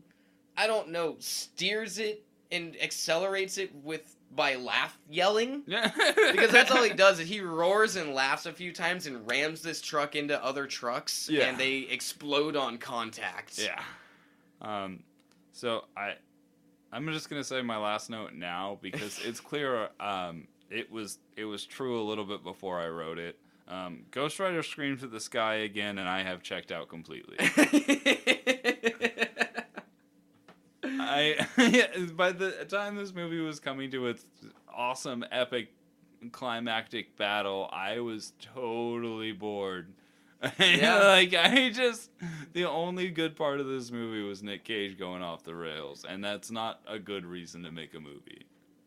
I don't know, steers it and accelerates it with by laugh yelling. <laughs> Because that's all he does is he roars and laughs a few times and rams this truck into other trucks
Yeah.
and they explode on contact.
Yeah. Um, so I, I'm just gonna say my last note now because it's clear. Um, it was it was true a little bit before I wrote it. Um, Ghost Rider screams at the sky again, and I have checked out completely. <laughs> I <laughs> by the time this movie was coming to its awesome epic climactic battle, I was totally bored. <laughs>
Yeah.
like I just the only good part of this movie was Nick Cage going off the rails, and that's not a good reason to make a movie.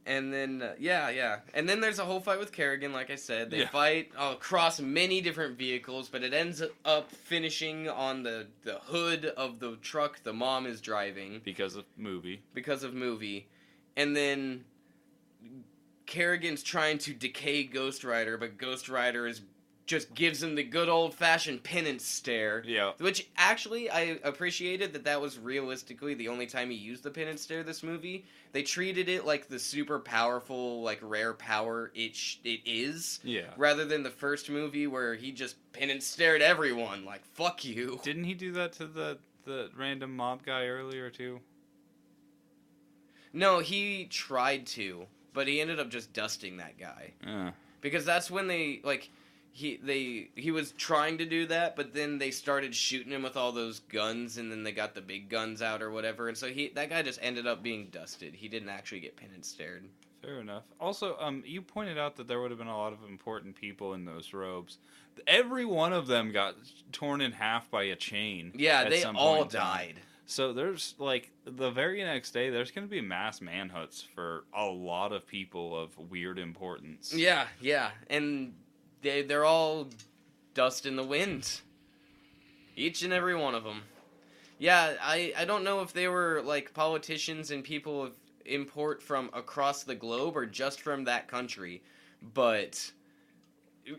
And then, uh, yeah, yeah. And then there's a whole fight with Carrigan, like I said. They
Yeah.
fight across many different vehicles, but it ends up finishing on the, the hood of the truck the mom is driving
Because of movie.
because of movie. And then Carrigan's trying to decay Ghost Rider, but Ghost Rider is just gives him the good old fashioned penance stare.
Yeah.
Which actually, I appreciated that that was realistically the only time he used the penance stare this movie. They treated it like the super powerful, like rare power it sh- it is,
Yeah.
rather than the first movie where he just penance stared everyone like "fuck you."
Didn't he do that to the the random mob guy earlier too?
No, he tried to, but he ended up just dusting that guy
Uh,
because that's when they like he they he was trying to do that, but then they started shooting him with all those guns, and then they got the big guns out or whatever, and so he that guy just ended up being dusted. He didn't actually get pinned and stared.
Fair enough. Also, um, you pointed out that there would have been a lot of important people in those robes. Every one of them got torn in half by a chain.
Yeah, they all died.
So there's like the very next day, there's going to be mass manhunts for a lot of people of weird importance.
Yeah, yeah, and they they're all dust in the wind. Each and every one of them. Yeah, I I don't know if they were like politicians and people of import from across the globe or just from that country, but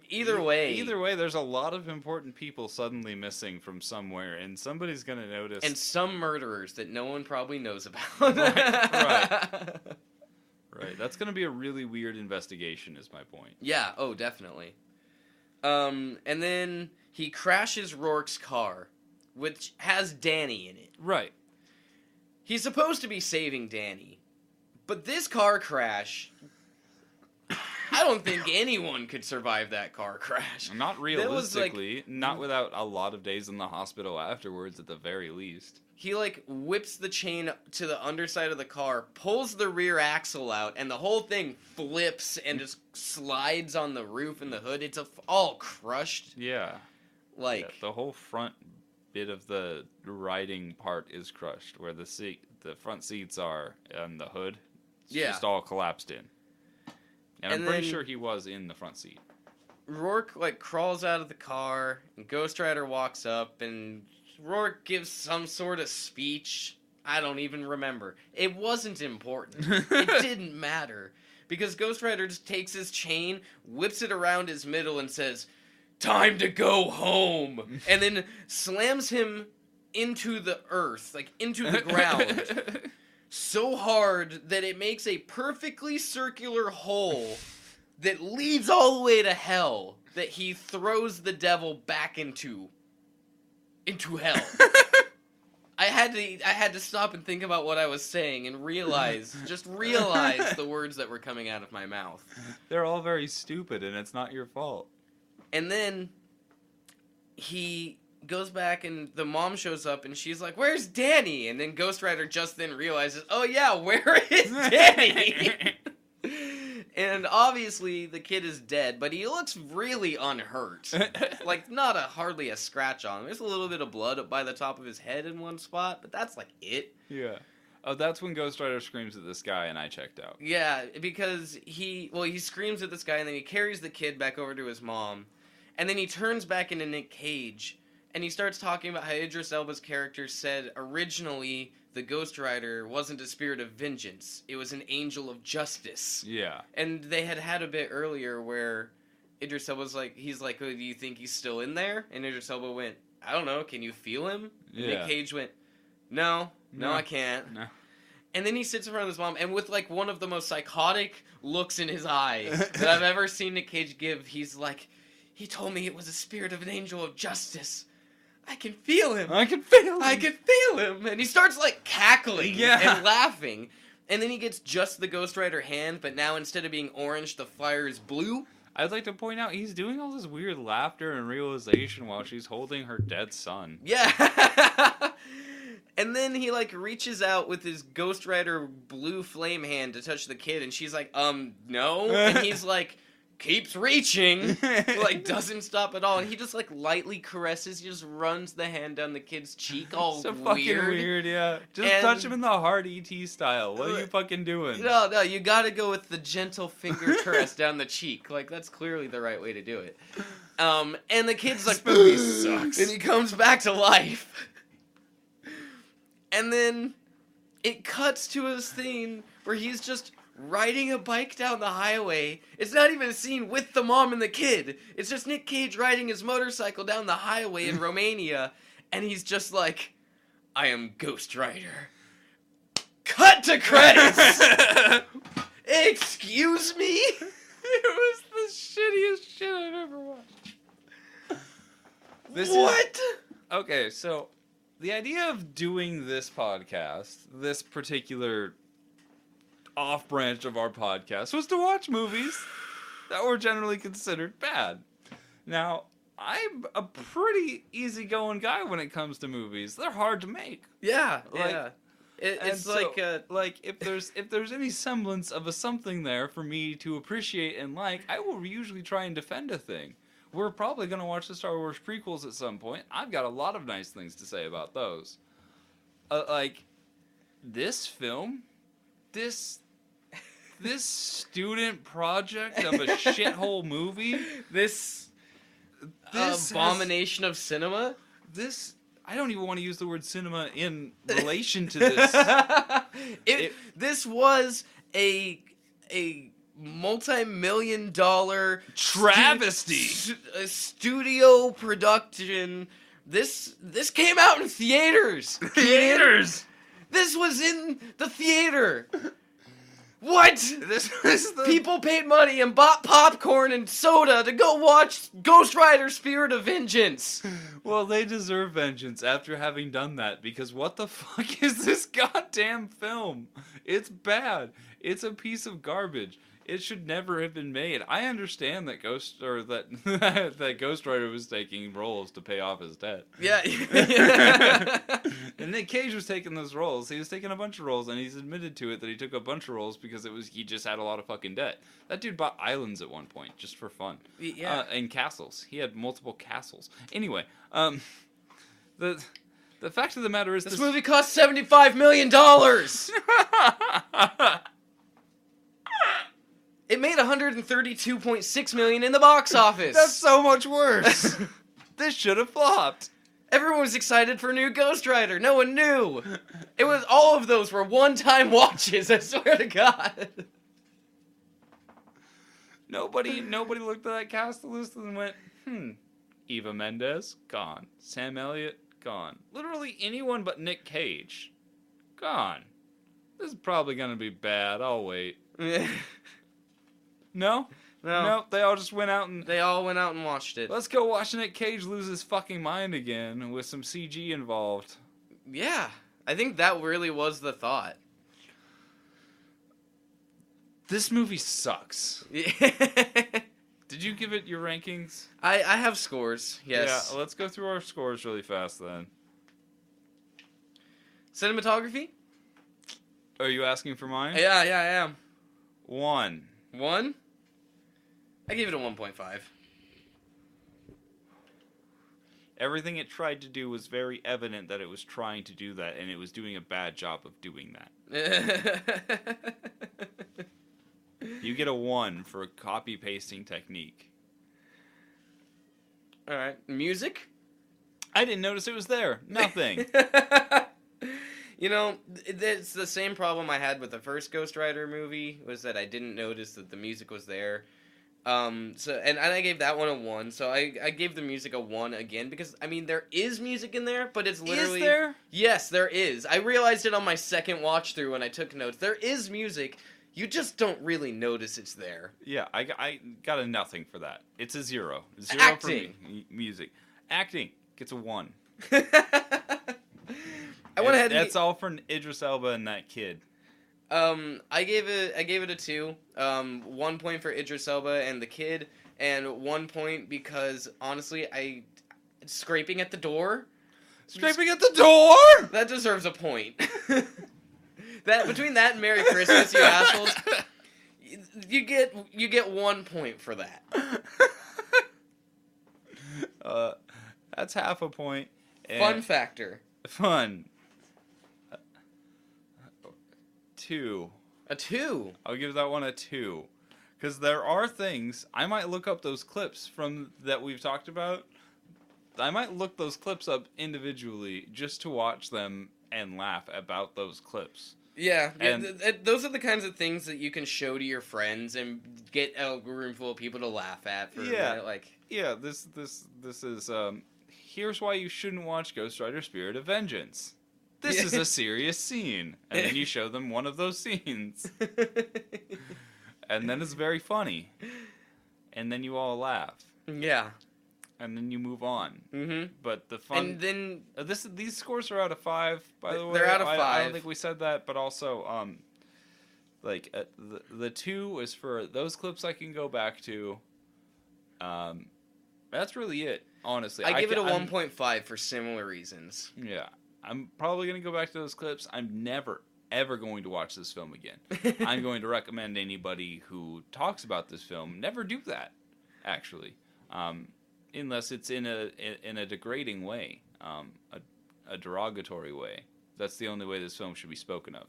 Either way,
either way, there's a lot of important people suddenly missing from somewhere, and somebody's gonna notice.
and some murderers that no one probably knows about.
Right, right. <laughs> right, that's gonna be a really weird investigation. Is my point.
Yeah, oh, definitely. Um, and then he crashes Roarke's car, which has Danny in it.
Right.
He's supposed to be saving Danny, but this car crash. I don't think <coughs> anyone could survive that car crash.
Not
was, like-
realistically, not without a lot of days in the hospital afterwards, at the very least.
He like whips the chain to the underside of the car, pulls the rear axle out, and the whole thing flips and just slides on the roof and the hood. It's a, all crushed.
Yeah.
Like
Yeah, the whole front bit of the riding part is crushed, where the seat, the front seats are, and the hood. It's
Yeah.
just all collapsed in. And,
And
I'm pretty sure he was in the front seat.
Roarke like crawls out of the car, and Ghost Rider walks up, and Roarke gives some sort of speech. I don't even remember. It wasn't important. it <laughs> didn't matter because Ghost Rider just takes his chain, whips it around his middle, and says, "Time to go home," <laughs> and then slams him into the earth, like into the ground, <laughs> so hard that it makes a perfectly circular hole that leads all the way to hell. That he throws the devil back into into hell. <laughs> I had to I had to stop and think about what I was saying and realize just realize the words that were coming out of my mouth.
They're all very stupid, and it's not your fault.
And then he goes back and the mom shows up and she's like, "Where's Danny?" And then Ghost Rider just then realizes, "Oh yeah, where is <laughs> Danny?" <laughs> and obviously the kid is dead, but he looks really unhurt. <laughs> like not a hardly a scratch on him. There's a little bit of blood up by the top of his head in one spot, but that's like it.
yeah. Oh, that's when Ghost Rider screams at this guy, and I checked out.
Yeah, because he well he screams at this guy and then he carries the kid back over to his mom, and then he turns back into Nick Cage and he starts talking about how Idris Elba's character said originally the Ghost Rider wasn't a spirit of vengeance; it was an angel of justice.
Yeah.
And they had had a bit earlier where Idris Elba's like, he's like, oh, do you think he's still in there? And Idris Elba went, I don't know, can you feel him? And
Yeah.
Nick Cage went, no, no,
No.
I can't.
No.
And then he sits in front of his mom, and with like one of the most psychotic looks in his eyes <laughs> that I've ever seen Nick Cage give, he's like, he told me it was a spirit of an angel of justice. I can feel him.
I can feel. Him.
I can feel him. And he starts like cackling
Yeah.
and laughing. And then he gets just the Ghost Rider hand, but now instead of being orange, the fire is blue.
I'd like to point out he's doing all this weird laughter and realization while she's holding her dead son.
Yeah. <laughs> and then he like reaches out with his Ghost Rider blue flame hand to touch the kid, and she's like, um, no. And he's <laughs> like, keeps reaching. like <laughs> doesn't stop at all, and he just like lightly caresses. He just runs the hand down the kid's cheek, all
so
weird.
fucking weird, yeah. Just
And-
touch him in the hard ET style. What are you fucking doing?
No, no, you gotta go with the gentle finger caress down the cheek. Like that's clearly the right way to do it. Um, and the kid's like,
movie <laughs> sucks.
and he comes back to life. And then it cuts to a scene where he's just riding a bike down the highway. It's not even a scene with the mom and the kid. It's just Nick Cage riding his motorcycle down the highway in <laughs> Romania, and he's just like, "I am Ghost Rider." Cut to credits. <laughs> Excuse me. <laughs>
it was the shittiest shit I've ever watched. This is-
what?
Okay, so the idea of doing this podcast, this particular off branch of our podcast, was to watch movies that were generally considered bad. Now, I'm a pretty easygoing guy when it comes to movies. They're hard to make.
Yeah,
Like-
yeah. It, it's
so,
like uh,
like if there's if there's any semblance of a something there for me to appreciate and like, I will usually try and defend a thing. We're probably gonna watch the Star Wars prequels at some point. I've got a lot of nice things to say about those. Uh, like this film, this this student project of a shithole movie.
this,
This has-
abomination of cinema.
this I don't even want to use the word cinema in <laughs> relation to this.
it,
It-
this was a a multi-million dollar
Travesty.
stu- a studio production. This this came out in theaters.
Theaters.
This was in the theater. What?
This was the
People paid money and bought popcorn and soda to go watch Ghost Rider Spirit of Vengeance.
Well, they deserve vengeance after having done that because what the <laughs> fuck is this goddamn film? It's bad. It's a piece of garbage. It should never have been made. I understand that Ghost or that <laughs> that Ghost Rider was taking roles to pay off his debt.
Yeah. <laughs> <laughs>
and Nick Cage was taking those roles. He was taking a bunch of roles, and he's admitted to it that he took a bunch of roles because it was he just had a lot of fucking debt. That dude bought islands at one point just for fun.
yeah.
Uh, and castles. He had multiple castles. Anyway, um, the the fact of the matter is
this movie cost $75 million. It made 132.6 million in the box office.
That's so much worse. <laughs> this should have flopped.
Everyone was excited for a new Ghost Rider. No one knew. It was all of those were one-time <laughs> watches. I swear to God.
Nobody nobody looked at that cast list and went, hmm. Eva Mendes gone. Sam Elliott gone. Literally anyone but Nick Cage gone. This is probably gonna be bad. I'll wait. <laughs>
no,
No, no, they all just went out and
they all went out and watched it.
let's go watch Nick Cage lose his fucking mind again with some CG involved.
Yeah, I think that really was the thought.
This movie sucks. <laughs> Did you give it your rankings?
I, I have scores. Yes.
Yeah, let's go through our scores really fast then.
Cinematography?
Are you asking for mine?
Yeah, yeah, I am.
One.
One. I gave it a one point five.
Everything it tried to do was very evident that it was trying to do that, and it was doing a bad job of doing that. <laughs> You get a one for a copy pasting technique.
All right. Music.
I didn't notice it was there. Nothing. <laughs>
you know, it's the same problem I had with the first Ghost Rider movie was that I didn't notice that the music was there. Um, so and, and I gave that one a one. So I, I gave the music a one again because I mean there is music in there, but it's literally
Is there?
yes there is. I realized it on my second watch through when I took notes. There is music. You just don't really notice it's there.
Yeah, I, got- I got a nothing for that. It's a zero. Zero
Acting.
for me. M- music. Acting gets a one. <laughs>
I went
It-
ahead. And
That's all for Idris Elba and that kid.
Um, I gave it. I gave it a two. Um, one point for Idris Elba and the kid, and one point because honestly, I scraping at the door.
Scraping at the door.
That deserves a point. <laughs> that between that and Merry Christmas, you assholes, you, get you get one point for that. <laughs>
uh, that's half a point.
Fun factor.
Fun. Two.
A two.
I'll give that one a two. Because there are things I might look up those clips from that we've talked about. I might look those clips up individually just to watch them and laugh about those clips.
Yeah,
And-
th- th- those are the kinds of things that you can show to your friends and get a room full of people to laugh at for
Yeah.
minute. Like,
Yeah, this this this is um here's why you shouldn't watch Ghost Rider Spirit of Vengeance. This is a serious scene. And then you show them one of those scenes. <laughs> And then it's very funny. And then you all laugh.
yeah.
And then you move on.
Mm-hmm.
But the fun
And then
Uh, this these scores are out of five, by the way.
They're out of
I, I don't think we said that, but also, um, like uh, the the two is for those clips I can go back to. Um, that's really it, honestly.
I give it a one point five for similar reasons.
Yeah, I'm probably gonna go back to those clips. I'm never ever going to watch this film again. <laughs> I'm going to recommend anybody who talks about this film never do that. Actually, um, unless it's in a in, in a degrading way, um, a, a derogatory way. That's the only way this film should be spoken of.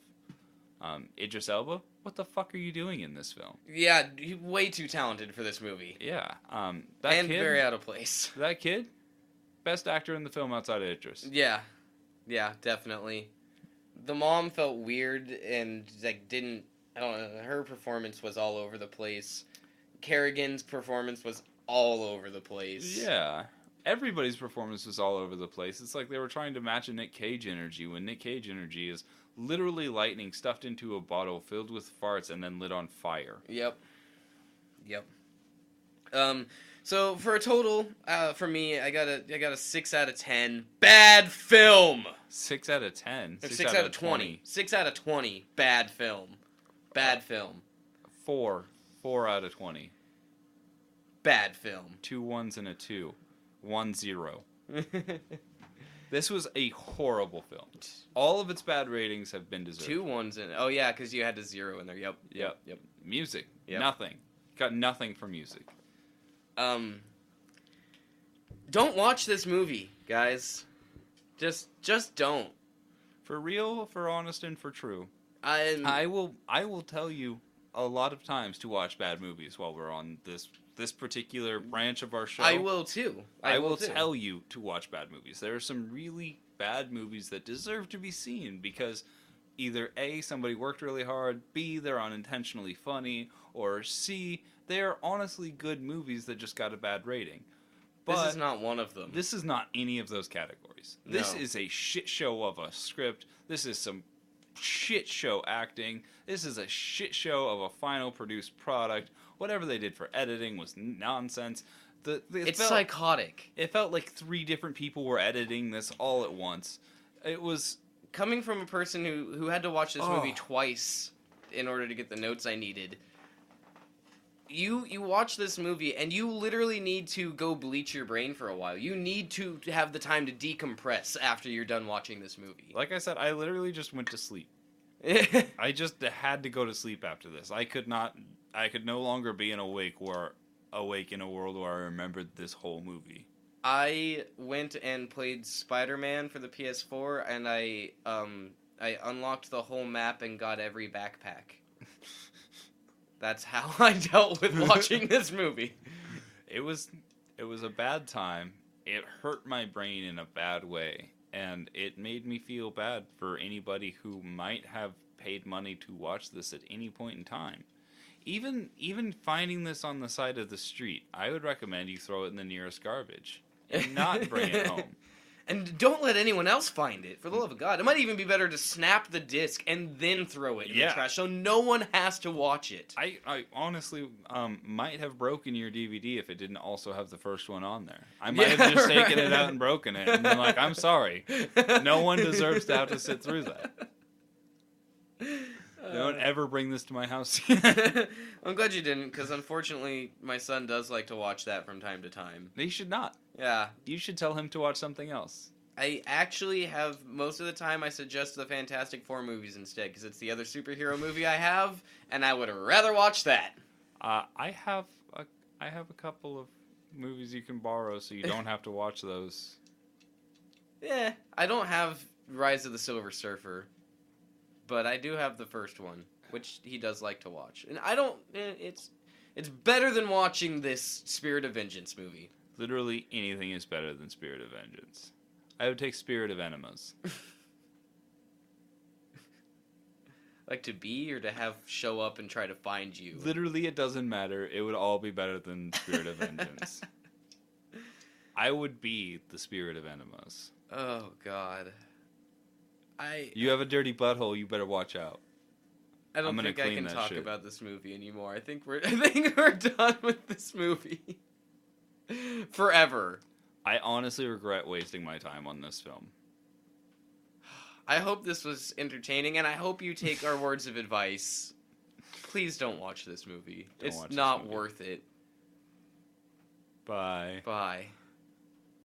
Um, Idris Elba, what the fuck are you doing in this film?
Yeah, way too talented for this movie,
Yeah, um, that
and
kid,
very out of place.
that kid, best actor in the film outside of Idris.
Yeah, yeah, definitely. The mom felt weird and like didn't I don't know. Her performance was all over the place. Carrigan's performance was all over the place.
Yeah. Everybody's performance was all over the place. It's like they were trying to match a Nick Cage energy when Nick Cage energy is literally lightning stuffed into a bottle filled with farts and then lit on fire.
Yep. Yep. Um. So for a total, uh, for me, I got a I got a six out of ten. Bad film.
Six out of ten.
Or Six, out, of 20. Six out of twenty. Bad film. Bad film.
Four. Four out of twenty.
Bad film.
Two ones and a two. One zero. <laughs> This was a horrible film. All of its bad ratings have been deserved.
Two ones in. Oh yeah, because you had to zero in there. Yep.
Yep.
Yep.
Music.
Yep.
Nothing. Got nothing for music.
Um. Don't watch this movie, guys. Just, just don't.
For real, for honest, and for true.
I'm,
I will I will tell you a lot of times to watch bad movies while we're on this this particular branch of our show.
I will too.
I, will,
too.
tell you to watch bad movies. There are some really bad movies that deserve to be seen because either A somebody worked really hard, B they're unintentionally funny, or C they're honestly good movies that just got a bad rating. But
this is not one of them.
this is not any of those categories. This is a shit show of a script. This is some shit show acting. This is a shit show of a final produced product. Whatever they did for editing was nonsense. The, the, it
it's
felt,
psychotic.
it felt like three different people were editing this all at once. It was
Coming from a person who who had to watch this movie
Oh.
twice in order to get the notes I needed. You you watch this movie and you literally need to go bleach your brain for a while. You need to have the time to decompress after you're done watching this movie.
like I said, I literally just went to sleep. <laughs> I just had to go to sleep after this. I could not. I could no longer be in awake where awake in a world where I remembered this whole movie.
I went and played Spider Man for the PS4, and I um I unlocked the whole map and got every backpack. That's how <laughs> I dealt with watching this movie.
It was it was a bad time. It hurt my brain in a bad way, and it made me feel bad for anybody who might have paid money to watch this at any point in time. Even even finding this on the side of the street, I would recommend you throw it in the nearest garbage and not bring it home. <laughs>
And don't let anyone else find it, for the love of God. It might even be better to snap the disc and then throw it in
Yeah.
the trash, so no one has to watch it.
I, I honestly um, might have broken your DVD if it didn't also have the first one on there. I might
Yeah,
have just taken it out and broken it and been like, I'm sorry. No one deserves to have to sit through that. <laughs> Don't ever bring this to my house. <laughs>
I'm glad you didn't, because unfortunately, my son does like to watch that from time to time.
he should not.
Yeah.
You should tell him to watch something else.
I actually have most of the time I suggest the Fantastic Four movies instead because it's the other superhero movie I have, and I would rather watch that.
Uh, I have a, I have a couple of movies you can borrow, so you don't <laughs> have to watch those.
Yeah, I don't have Rise of the Silver Surfer, but I do have the first one, which he does like to watch, and I don't. eh, It's it's better than watching this Spirit of Vengeance movie.
Literally anything is better than Spirit of Vengeance. I would take Spirit of Enemas. <laughs>
Like to be or to have show up and try to find you.
Literally, it doesn't matter. It would all be better than Spirit of Vengeance. <laughs> I would be the Spirit of Enemas.
Oh God. I
You have a dirty butthole. You better watch out.
I don't think I can talk
shit.
about this movie anymore. I think we're <laughs> I think we're done with this movie. <laughs> Forever.
I honestly regret wasting my time on this film.
I hope this was entertaining and I hope you take our <laughs> words of advice. Please don't watch this movie.
Don't
it's
watch
not
movie.
worth it.
Bye.
Bye.